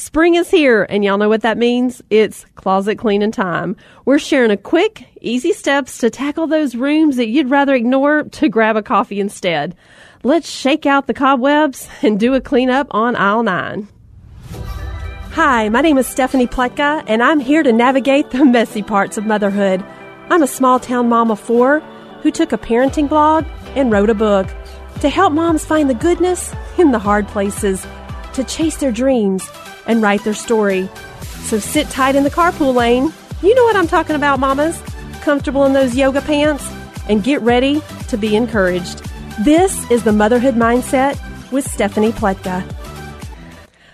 Spring is here, and y'all know what that means? It's closet cleaning time. We're sharing a quick, easy steps to tackle those rooms that you'd rather ignore to grab a coffee instead. Let's shake out the cobwebs and do a cleanup on aisle nine. Hi, my name is Stephanie Pletka, and I'm here to navigate the messy parts of motherhood. I'm a small town mom of four who took a parenting blog and wrote a book to help moms find the goodness in the hard places, to chase their dreams and write their story. So sit tight in the carpool lane. You know what I'm talking about, mamas. Comfortable in those yoga pants and get ready to be encouraged. This is the Motherhood Mindset with Stephanie Pletka.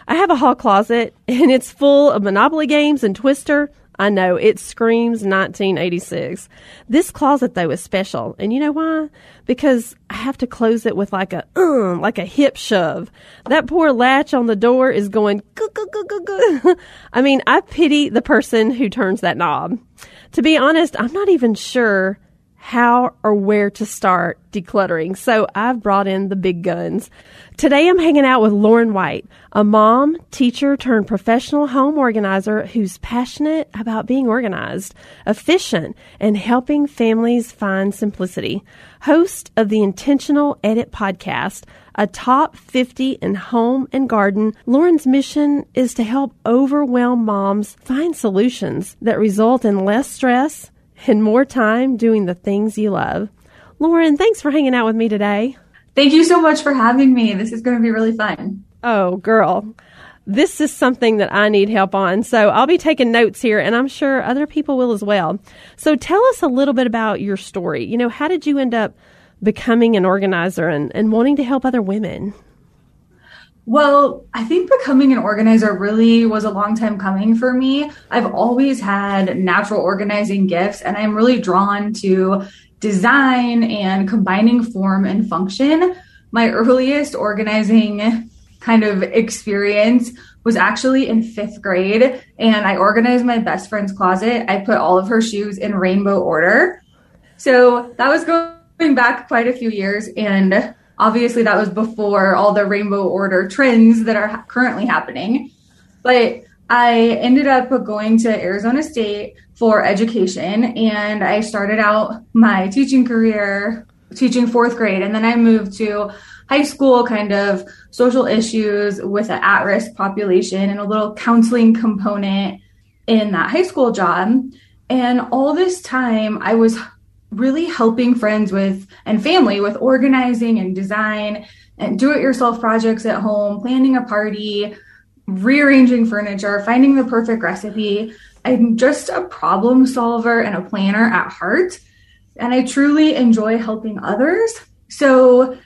I have a hall closet and it's full of Monopoly games and Twister. I know it screams 1986. This closet though is special, and you know why? Because I have to close it with like a uh, like a hip shove. That poor latch on the door is going. I mean, I pity the person who turns that knob. To be honest, I'm not even sure how or where to start decluttering. So I've brought in the big guns. Today I'm hanging out with Lauren White, a mom, teacher turned professional home organizer who's passionate about being organized, efficient, and helping families find simplicity. Host of the Intentional Edit podcast, a top 50 in home and garden, Lauren's mission is to help overwhelmed moms find solutions that result in less stress and more time doing the things you love. Lauren, thanks for hanging out with me today. Thank you so much for having me. This is going to be really fun. Oh, girl. This is something that I need help on. So I'll be taking notes here, and I'm sure other people will as well. So tell us a little bit about your story. You know, how did you end up becoming an organizer and, and wanting to help other women? Well, I think becoming an organizer really was a long time coming for me. I've always had natural organizing gifts, and I'm really drawn to design and combining form and function. My earliest organizing kind of experience was actually in fifth grade, and I organized my best friend's closet. I put all of her shoes in rainbow order. So that was going back quite a few years, and Obviously, that was before all the rainbow order trends that are currently happening. But I ended up going to Arizona State for education and I started out my teaching career teaching fourth grade. And then I moved to high school, kind of social issues with an at risk population and a little counseling component in that high school job. And all this time, I was really helping friends with and family with organizing and design and do it yourself projects at home, planning a party, rearranging furniture, finding the perfect recipe. I'm just a problem solver and a planner at heart. And I truly enjoy helping others. So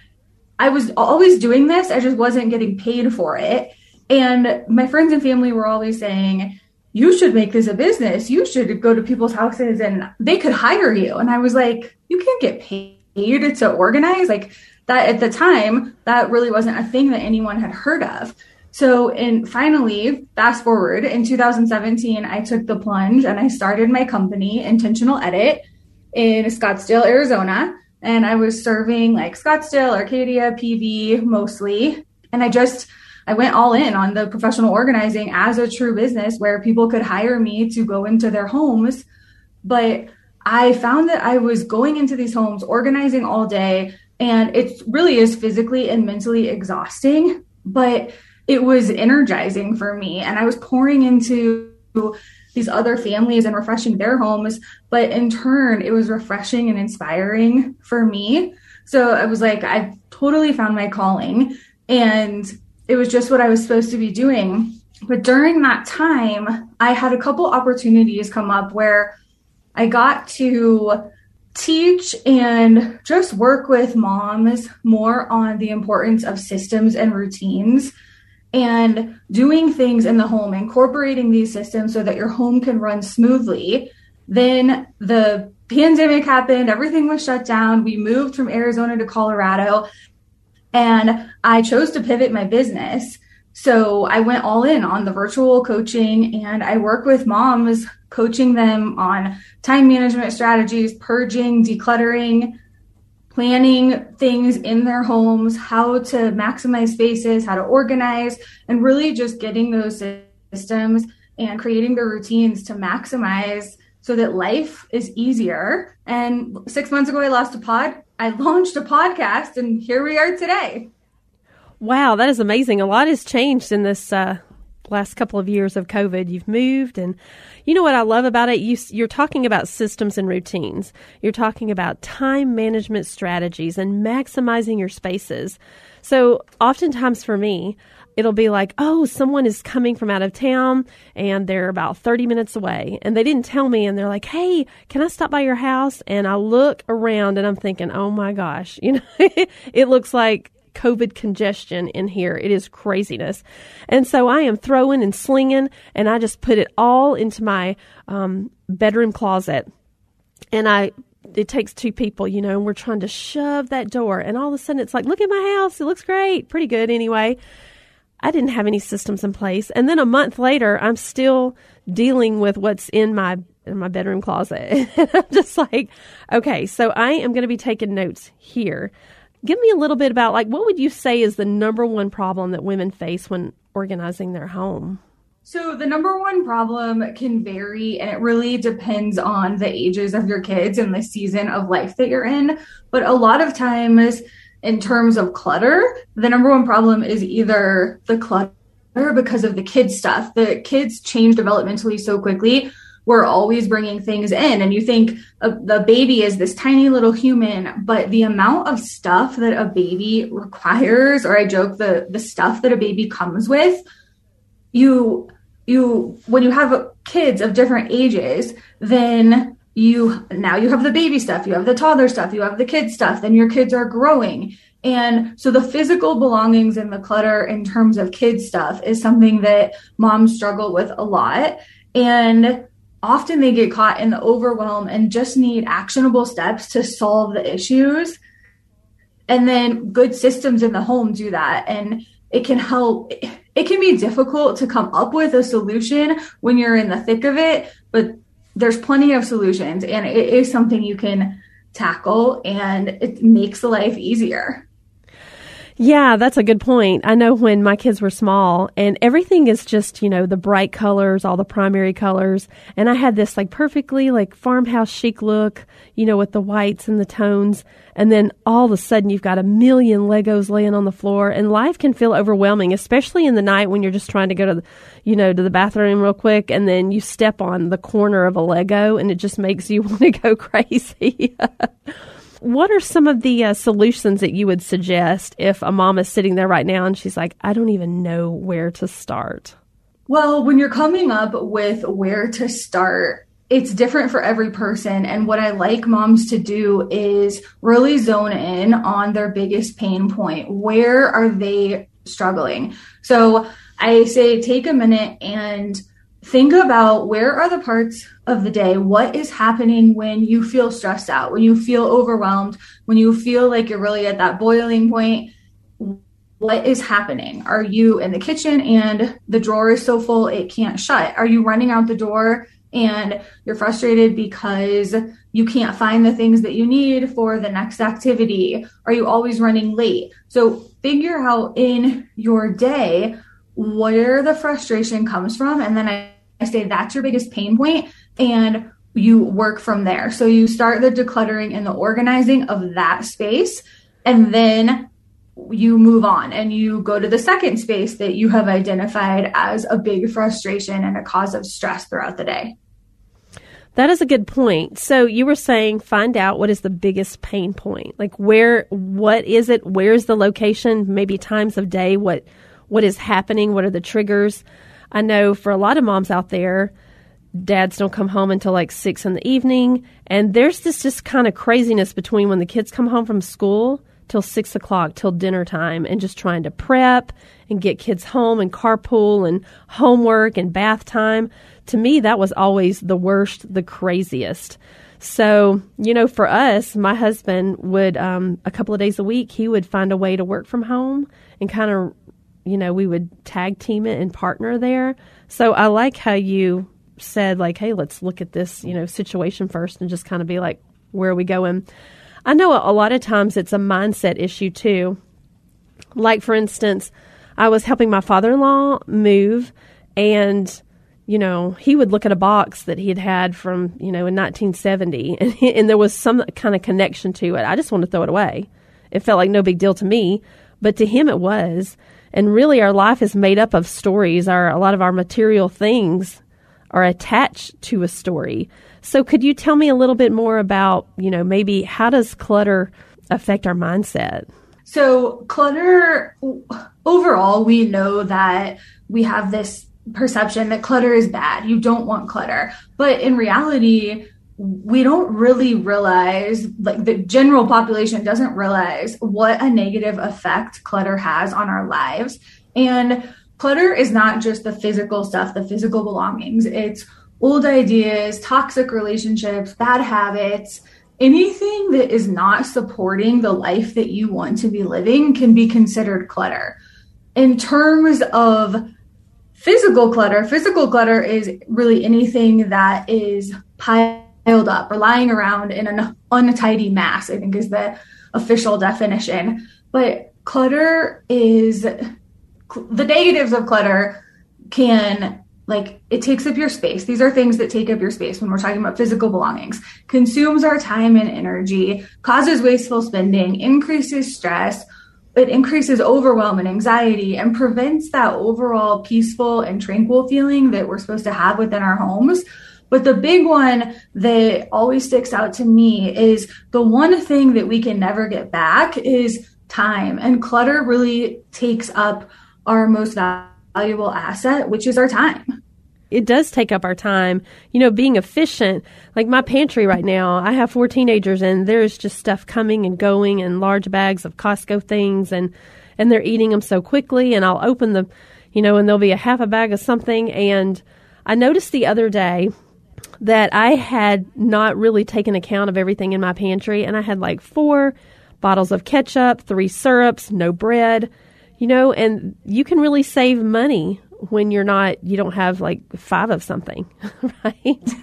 I was always doing this, I just wasn't getting paid for it. And my friends and family were always saying, you should make this a business. You should go to people's houses and they could hire you. And I was like, you can't get paid to organize. Like that at the time, that really wasn't a thing that anyone had heard of. So, and finally, fast forward in 2017, I took the plunge and I started my company, Intentional Edit, in Scottsdale, Arizona. And I was serving like Scottsdale, Arcadia, PV mostly. And I just, I went all in on the professional organizing as a true business where people could hire me to go into their homes. But I found that I was going into these homes, organizing all day, and it really is physically and mentally exhausting, but it was energizing for me. And I was pouring into these other families and refreshing their homes, but in turn, it was refreshing and inspiring for me. So I was like, I've totally found my calling. And it was just what I was supposed to be doing. But during that time, I had a couple opportunities come up where I got to teach and just work with moms more on the importance of systems and routines and doing things in the home, incorporating these systems so that your home can run smoothly. Then the pandemic happened, everything was shut down. We moved from Arizona to Colorado, and I chose to pivot my business. So I went all in on the virtual coaching and I work with moms, coaching them on time management strategies, purging, decluttering, planning things in their homes, how to maximize spaces, how to organize, and really just getting those systems and creating the routines to maximize so that life is easier. And six months ago, I lost a pod. I launched a podcast, and here we are today. Wow, that is amazing. A lot has changed in this uh, last couple of years of COVID. You've moved, and you know what I love about it? You, you're talking about systems and routines. You're talking about time management strategies and maximizing your spaces. So, oftentimes for me, it'll be like, oh, someone is coming from out of town and they're about 30 minutes away and they didn't tell me and they're like, hey, can I stop by your house? And I look around and I'm thinking, oh my gosh, you know, it looks like COVID congestion in here. It is craziness. And so I am throwing and slinging and I just put it all into my um, bedroom closet. And I it takes two people, you know, and we're trying to shove that door. And all of a sudden it's like, look at my house. It looks great. Pretty good anyway. I didn't have any systems in place. And then a month later, I'm still dealing with what's in my in my bedroom closet. and I'm just like, okay, so I am going to be taking notes here. Give me a little bit about like what would you say is the number one problem that women face when organizing their home? So, the number one problem can vary and it really depends on the ages of your kids and the season of life that you're in. But a lot of times, in terms of clutter, the number one problem is either the clutter because of the kids stuff. The kids change developmentally so quickly. We're always bringing things in, and you think the baby is this tiny little human, but the amount of stuff that a baby requires, or I joke, the the stuff that a baby comes with, you you when you have kids of different ages, then you now you have the baby stuff, you have the toddler stuff, you have the kid stuff, then your kids are growing. And so the physical belongings and the clutter in terms of kid stuff is something that moms struggle with a lot. And often they get caught in the overwhelm and just need actionable steps to solve the issues. And then good systems in the home do that. And it can help. It can be difficult to come up with a solution when you're in the thick of it, but there's plenty of solutions and it is something you can tackle and it makes life easier. Yeah, that's a good point. I know when my kids were small and everything is just, you know, the bright colors, all the primary colors. And I had this like perfectly like farmhouse chic look, you know, with the whites and the tones. And then all of a sudden you've got a million Legos laying on the floor and life can feel overwhelming, especially in the night when you're just trying to go to, the, you know, to the bathroom real quick and then you step on the corner of a Lego and it just makes you want to go crazy. What are some of the uh, solutions that you would suggest if a mom is sitting there right now and she's like, I don't even know where to start? Well, when you're coming up with where to start, it's different for every person. And what I like moms to do is really zone in on their biggest pain point. Where are they struggling? So I say take a minute and think about where are the parts of the day what is happening when you feel stressed out when you feel overwhelmed when you feel like you're really at that boiling point. What is happening? Are you in the kitchen and the drawer is so full it can't shut? Are you running out the door and you're frustrated because you can't find the things that you need for the next activity? Are you always running late? So figure out in your day where the frustration comes from. And then I, I say that's your biggest pain point and you work from there. So you start the decluttering and the organizing of that space and then you move on and you go to the second space that you have identified as a big frustration and a cause of stress throughout the day. That is a good point. So you were saying find out what is the biggest pain point. Like where what is it? Where's the location? Maybe times of day, what what is happening, what are the triggers. I know for a lot of moms out there, dads don't come home until like six in the evening. And there's this just kind of craziness between when the kids come home from school till six o'clock, till dinner time, and just trying to prep and get kids home and carpool and homework and bath time. To me, that was always the worst, the craziest. So, you know, for us, my husband would, um, a couple of days a week, he would find a way to work from home and kind of you know, we would tag team it and partner there. So I like how you said, like, hey, let's look at this, you know, situation first and just kind of be like, where are we going? I know a lot of times it's a mindset issue too. Like, for instance, I was helping my father in law move, And, you know, he would look at a box that he had had from, you know, in 1970 and, he, and there was some kind of connection to it. I just wanted to throw it away. It felt like no big deal to me, but to him it was. And really, our life is made up of stories. Our a lot of our material things are attached to a story. So, could you tell me a little bit more about, you know, maybe how does clutter affect our mindset? So, clutter overall, we know that we have this perception that clutter is bad. You don't want clutter. But in reality, we don't really realize, like the general population doesn't realize what a negative effect clutter has on our lives. And clutter is not just the physical stuff, the physical belongings. It's old ideas, toxic relationships, bad habits, anything that is not supporting the life that you want to be living can be considered clutter. In terms of physical clutter, physical clutter is really anything that is piled up or lying around in an untidy mass, I think is the official definition. But clutter is the negatives of clutter can like it takes up your space. These are things that take up your space when we're talking about physical belongings. Consumes our time and energy, causes wasteful spending, increases stress, it increases overwhelm and anxiety and prevents that overall peaceful and tranquil feeling that we're supposed to have within our homes. But the big one that always sticks out to me is the one thing that we can never get back is time. And clutter really takes up our most valuable asset, which is our time it does take up our time. You know, being efficient, like my pantry right now, I have four teenagers and there's just stuff coming and going and large bags of Costco things and, and they're eating them so quickly and I'll open the, you know, and there'll be a half a bag of something. And I noticed the other day that I had not really taken account of everything in my pantry and I had like four bottles of ketchup, three syrups, no bread, you know, and you can really save money when you're not, you don't have like five of something, right?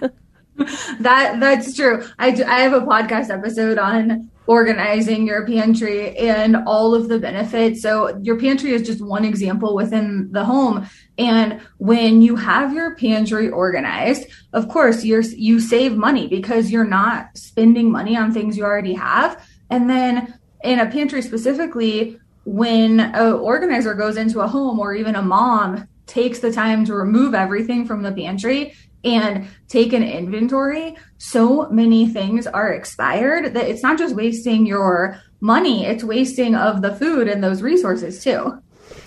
that that's true. I do, I have a podcast episode on organizing your pantry and all of the benefits. So your pantry is just one example within the home. And when you have your pantry organized, of course you're you save money because you're not spending money on things you already have. And then in a pantry specifically, when an organizer goes into a home or even a mom takes the time to remove everything from the pantry and take an inventory, so many things are expired that it's not just wasting your money, it's wasting of the food and those resources too.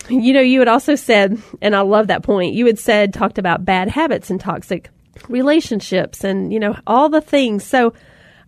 You know, you had also said, and I love that point, you had said, talked about bad habits and toxic relationships and, you know, all the things. So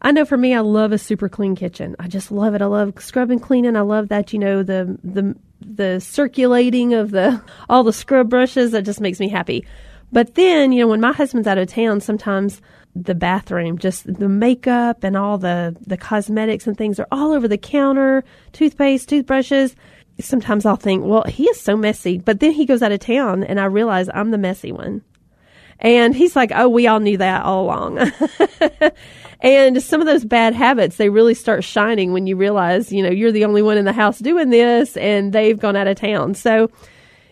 I know for me, I love a super clean kitchen. I just love it. I love scrubbing, cleaning. I love that, you know, the, the the circulating of the all the scrub brushes that just makes me happy. But then, you know, when my husband's out of town, sometimes the bathroom, just the makeup and all the the cosmetics and things are all over the counter, toothpaste, toothbrushes. Sometimes I'll think, well, he is so messy. But then he goes out of town and I realize I'm the messy one. And he's like, oh, we all knew that all along. and some of those bad habits, they really start shining when you realize, you know, you're the only one in the house doing this and they've gone out of town. So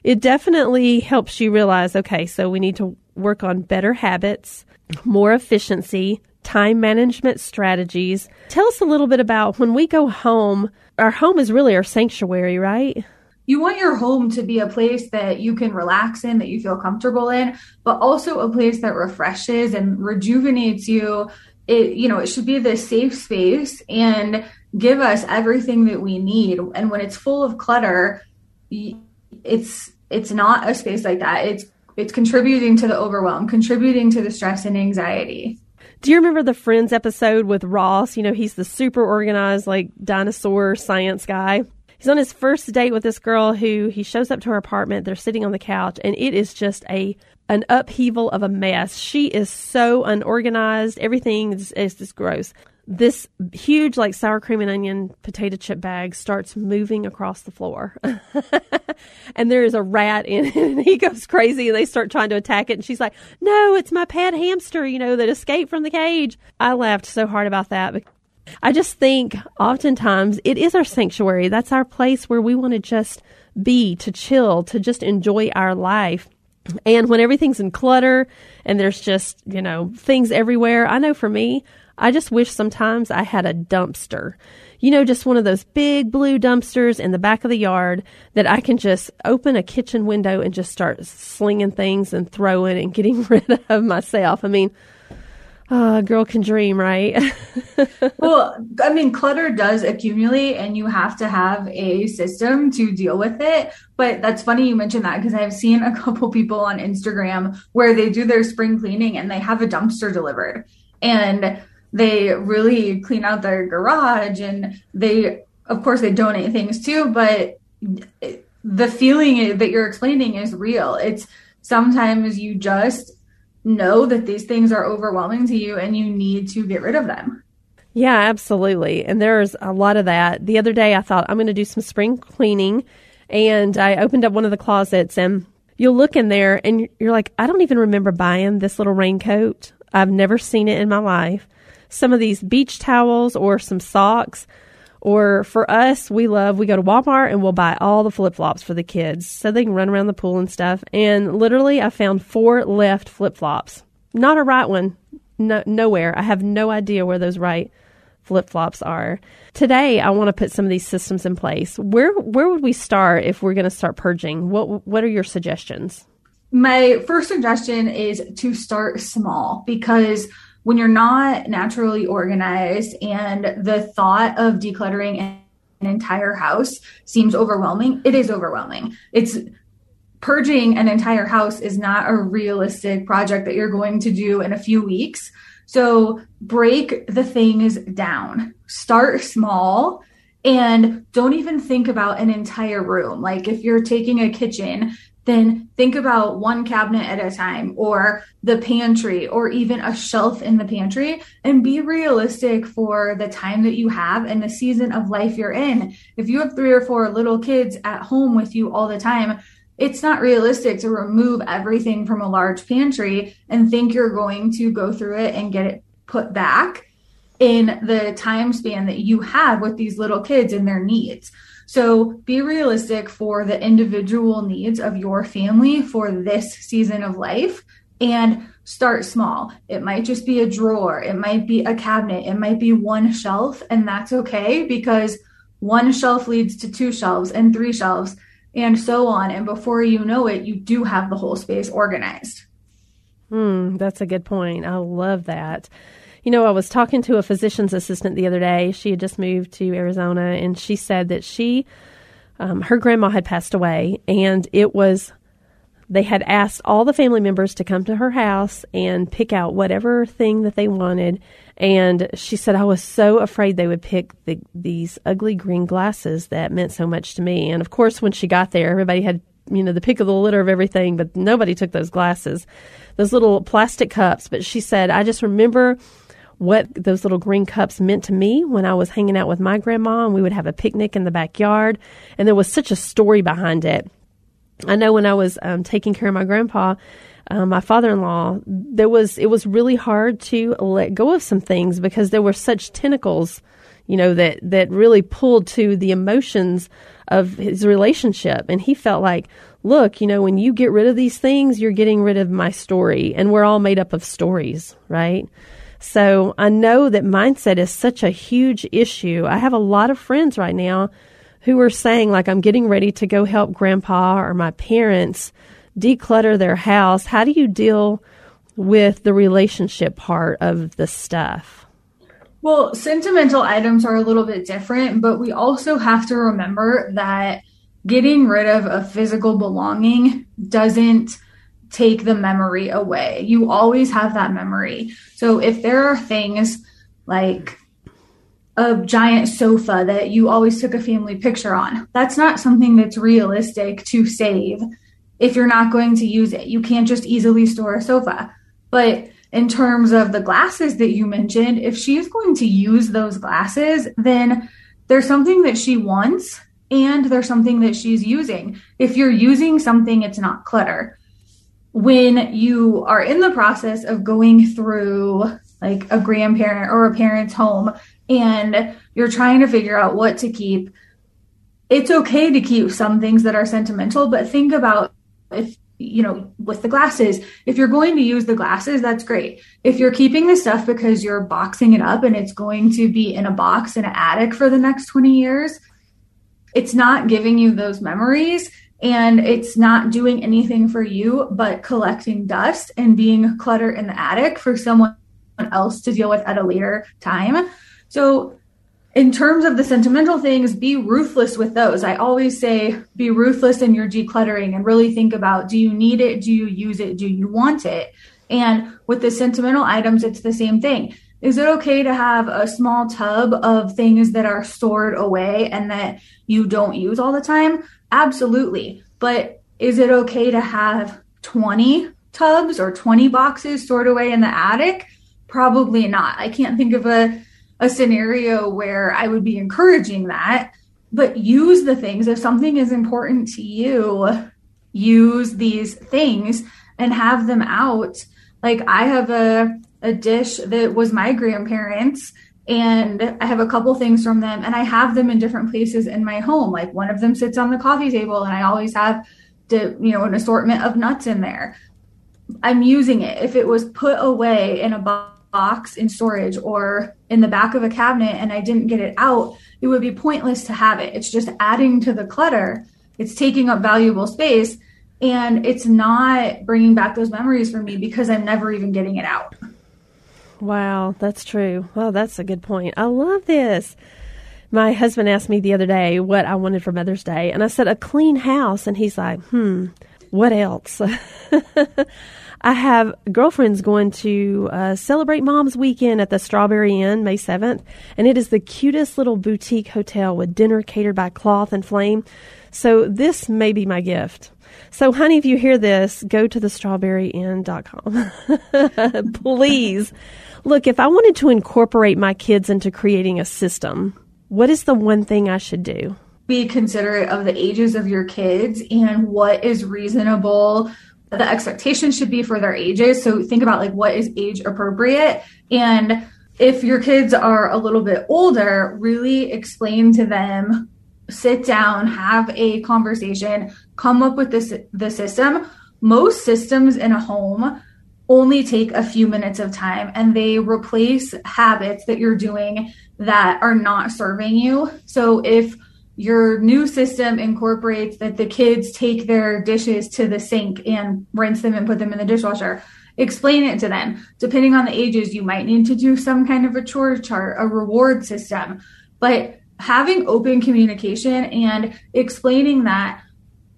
it definitely helps you realize, okay, so we need to work on better habits, more efficiency, time management strategies. Tell us a little bit about when we go home, our home is really our sanctuary, right? you want your home to be a place that you can relax in, that you feel comfortable in, but also a place that refreshes and rejuvenates you. It, you know, it should be the safe space and give us everything that we need. And when it's full of clutter, it's it's not a space like that. It's it's contributing to the overwhelm, contributing to the stress and anxiety. Do you remember the Friends episode with Ross? You know, he's the super organized, like dinosaur science guy he's on his first date with this girl who he shows up to her apartment. They're sitting on the couch, and it is just a an upheaval of a mess. She is so unorganized. Everything is, is just gross. This huge, like sour cream and onion potato chip bag starts moving across the floor. and there is a rat in it, and he goes crazy, and they start trying to attack it. And she's like, No, it's my pet hamster, you know, that escaped from the cage. I laughed so hard about that I just think oftentimes it is our sanctuary. That's our place where we want to just be, to chill, to just enjoy our life. And when everything's in clutter and there's just, you know, things everywhere, I know for me, I just wish sometimes I had a dumpster. You know, just one of those big blue dumpsters in the back of the yard that I can just open a kitchen window and just start slinging things and throwing and getting rid of myself. I mean, a girl can dream, right? well, I mean, clutter does accumulate and you have to have a system to deal with it. But that's funny you mentioned that because I've seen a couple people on Instagram where they do their spring cleaning and they have a dumpster delivered. And they really clean out their garage and they, of course, they donate things too. But the feeling that you're explaining is real. It's sometimes you just know that these things are overwhelming to you and you need to get rid of them. Yeah, absolutely. And there's a lot of that. The other day I thought I'm going to do some spring cleaning and I opened up one of the closets and you'll look in there and you're like, I don't even remember buying this little raincoat. I've never seen it in my life. Some of these beach towels or some socks or for us, we love, we go to Walmart and we'll buy all the flip flops for the kids so they can run around the pool and stuff. And literally, I found four left flip flops. Not a right one, no, nowhere. I have no idea where those right flip flops are. Today, I want to put some of these systems in place. Where where would we start if we're going to start purging? What what are your suggestions? My first suggestion is to start small because when you're not naturally organized and the thought of decluttering an entire house seems overwhelming, it is overwhelming. It's purging an entire house is not a realistic project that you're going to do in a few weeks. So break the things down. Start small and don't even think about an entire room. Like if you're taking a kitchen, then think about one cabinet at a time or the pantry or even a shelf in the pantry and be realistic for the time that you have and the season of life you're in. If you have three or four little kids at home with you all the time, it's not realistic to remove everything from a large pantry and think you're going to go through it and get it put back in the time span that you have with these little kids and their needs. So be realistic for the individual needs of your family for this season of life and start small. It might just be a drawer, it might be a cabinet, it might be one shelf, and that's okay because one shelf leads to two shelves and three shelves and so on. And before you know it, you do have the whole space organized. Hmm, that's a good point. I love that. You know, I was talking to a physician's assistant the other day. She had just moved to Arizona, and she said that she, um, her grandma had passed away, and it was, they had asked all the family members to come to her house and pick out whatever thing that they wanted. And she said, I was so afraid they would pick the, these ugly green glasses that meant so much to me. And of course, when she got there, everybody had you know, the pick of the litter of everything, but nobody took those glasses, those little plastic cups. But she said, I just remember what those little green cups meant to me when I was hanging out with my grandma and we would have a picnic in the backyard. And there was such a story behind it. I know when I was um, taking care of my grandpa, uh, my father-in-law, there was it was really hard to let go of some things because there were such tentacles, you know, that that really pulled to the emotions of his relationship, and he felt like, look, you know, when you get rid of these things, you're getting rid of my story, and we're all made up of stories, right? So I know that mindset is such a huge issue. I have a lot of friends right now who are saying, like, I'm getting ready to go help grandpa or my parents declutter their house. How do you deal with the relationship part of the stuff? Well, sentimental items are a little bit different, but we also have to remember that getting rid of a physical belonging doesn't take the memory away. You always have that memory. So if there are things like a giant sofa that you always took a family picture on, that's not something that's realistic to save if you're not going to use it. You can't just easily store a sofa. But in terms of the glasses that you mentioned, if she's going to use those glasses, then there's something that she wants and there's something that she's using. If you're using something, it's not clutter when you are in the process of going through like a grandparent or a parent's home and you're trying to figure out what to keep, it's okay to keep some things that are sentimental, but think about if you know, with the glasses, if you're going to use the glasses, that's great. If you're keeping the stuff because you're boxing it up and it's going to be in a box in an attic for the next 20 years, it's not giving you those memories and it's not doing anything for you but collecting dust and being clutter in the attic for someone else to deal with at a later time. So in terms of the sentimental things, be ruthless with those. I always say be ruthless in your decluttering and really think about do you need it? Do you use it? Do you want it? And with the sentimental items, it's the same thing. Is it okay to have a small tub of things that are stored away and that you don't use all the time? Absolutely. But is it okay to have 20 tubs or 20 boxes stored away in the attic? Probably not. I can't think of a a scenario where I would be encouraging that, but use the things. If something is important to you, use these things and have them out. Like I have a, a dish that was my grandparents and I have a couple things from them and I have them in different places in my home. Like one of them sits on the coffee table and I always have to, you know, an assortment of nuts in there. I'm using it. If it was put away in a box box in storage or in the back of a cabinet and I didn't get it out, it would be pointless to have it. It's just adding to the clutter. It's taking up valuable space and it's not bringing back those memories for me because I'm never even getting it out. Wow, that's true. Well, that's a good point. I love this. My husband asked me the other day what I wanted for Mother's Day, and I said a clean house, and he's like, "Hmm, what else?" I have girlfriends going to uh, celebrate Mom's Weekend at the Strawberry Inn May 7th, and it is the cutest little boutique hotel with dinner catered by Cloth and Flame. So this may be my gift. So, honey, if you hear this, go to the strawberryinn.com. Please. Look, if I wanted to incorporate my kids into creating a system, what is the one thing I should do? Be considerate of the ages of your kids and what is reasonable the expectation should be for their ages. So think about like what is age appropriate. And if your kids are a little bit older, really explain to them, sit down, have a conversation, come up with this the system. Most systems in a home only take a few minutes of time and they replace habits that you're doing that are not serving you. So if your new system incorporates that the kids take their dishes to the sink and rinse them and put them in the dishwasher. Explain it to them. Depending on the ages, you might need to do some kind of a chore chart, a reward system. But having open communication and explaining that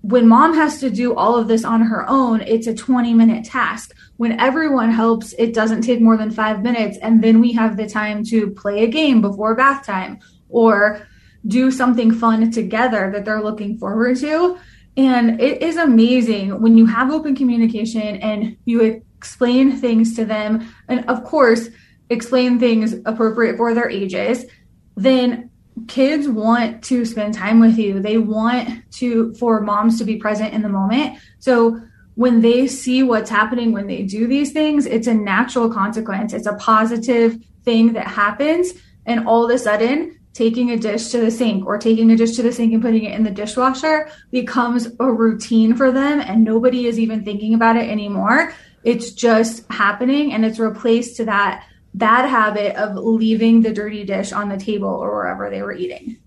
when mom has to do all of this on her own, it's a 20 minute task. When everyone helps, it doesn't take more than five minutes. And then we have the time to play a game before bath time or do something fun together that they're looking forward to. And it is amazing when you have open communication and you explain things to them. And of course, explain things appropriate for their ages. Then kids want to spend time with you. They want to, for moms to be present in the moment. So when they see what's happening when they do these things, it's a natural consequence. It's a positive thing that happens. And all of a sudden, taking a dish to the sink or taking a dish to the sink and putting it in the dishwasher becomes a routine for them and nobody is even thinking about it anymore. It's just happening and it's replaced to that bad habit of leaving the dirty dish on the table or wherever they were eating.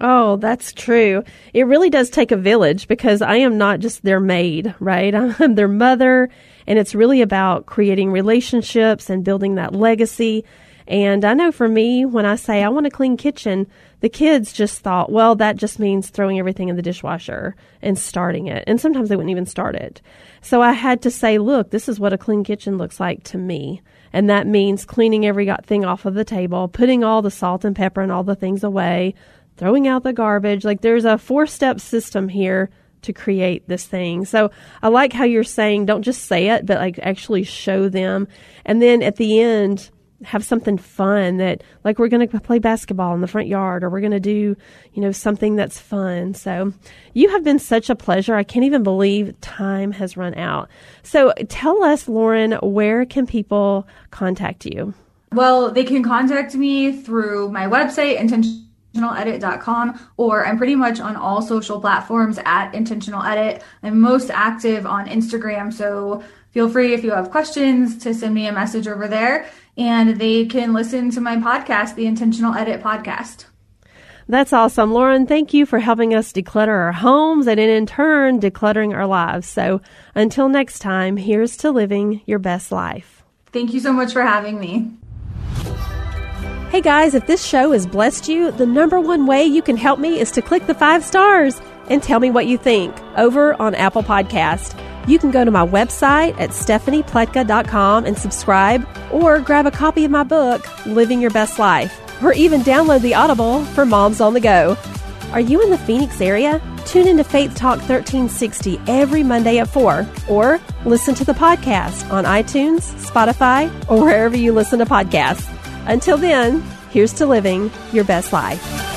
Oh, that's true. It really does take a village because I am not just their maid, right? I'm their mother, and it's really about creating relationships and building that legacy. And I know for me, when I say I want a clean kitchen, the kids just thought, well, that just means throwing everything in the dishwasher and starting it. And sometimes they wouldn't even start it. So I had to say, look, this is what a clean kitchen looks like to me. And that means cleaning every thing off of the table, putting all the salt and pepper and all the things away, throwing out the garbage. Like there's a four step system here to create this thing. So I like how you're saying don't just say it, but like actually show them. And then at the end, have something fun that like we're going to play basketball in the front yard or we're going to do you know something that's fun. So you have been such a pleasure. I can't even believe time has run out. So tell us lauren where can people contact you? Well they can contact me through my website intentionaledit.com or I'm pretty much on all social platforms at intentional edit. I'm most active on Instagram, so feel free if you have questions to send me a message over there and they can listen to my podcast, the Intentional Edit podcast. That's awesome. Lauren, thank you for helping us declutter our homes and in turn decluttering our lives. So until next time, here's to living your best life. Thank you so much for having me. Hey guys, if this show has blessed you, the number one way you can help me is to click the five stars and tell me what you think over on Apple Podcast. You can go to my website at stephaniepletka.com and subscribe or grab a copy of my book, Living Your Best Life, or even download the Audible for moms on the go. Are you in the Phoenix area? Tune into Faith Talk 1360 every Monday at 4 or listen to the podcast on iTunes, Spotify, or wherever you listen to podcasts. Until then, here's to living your best life.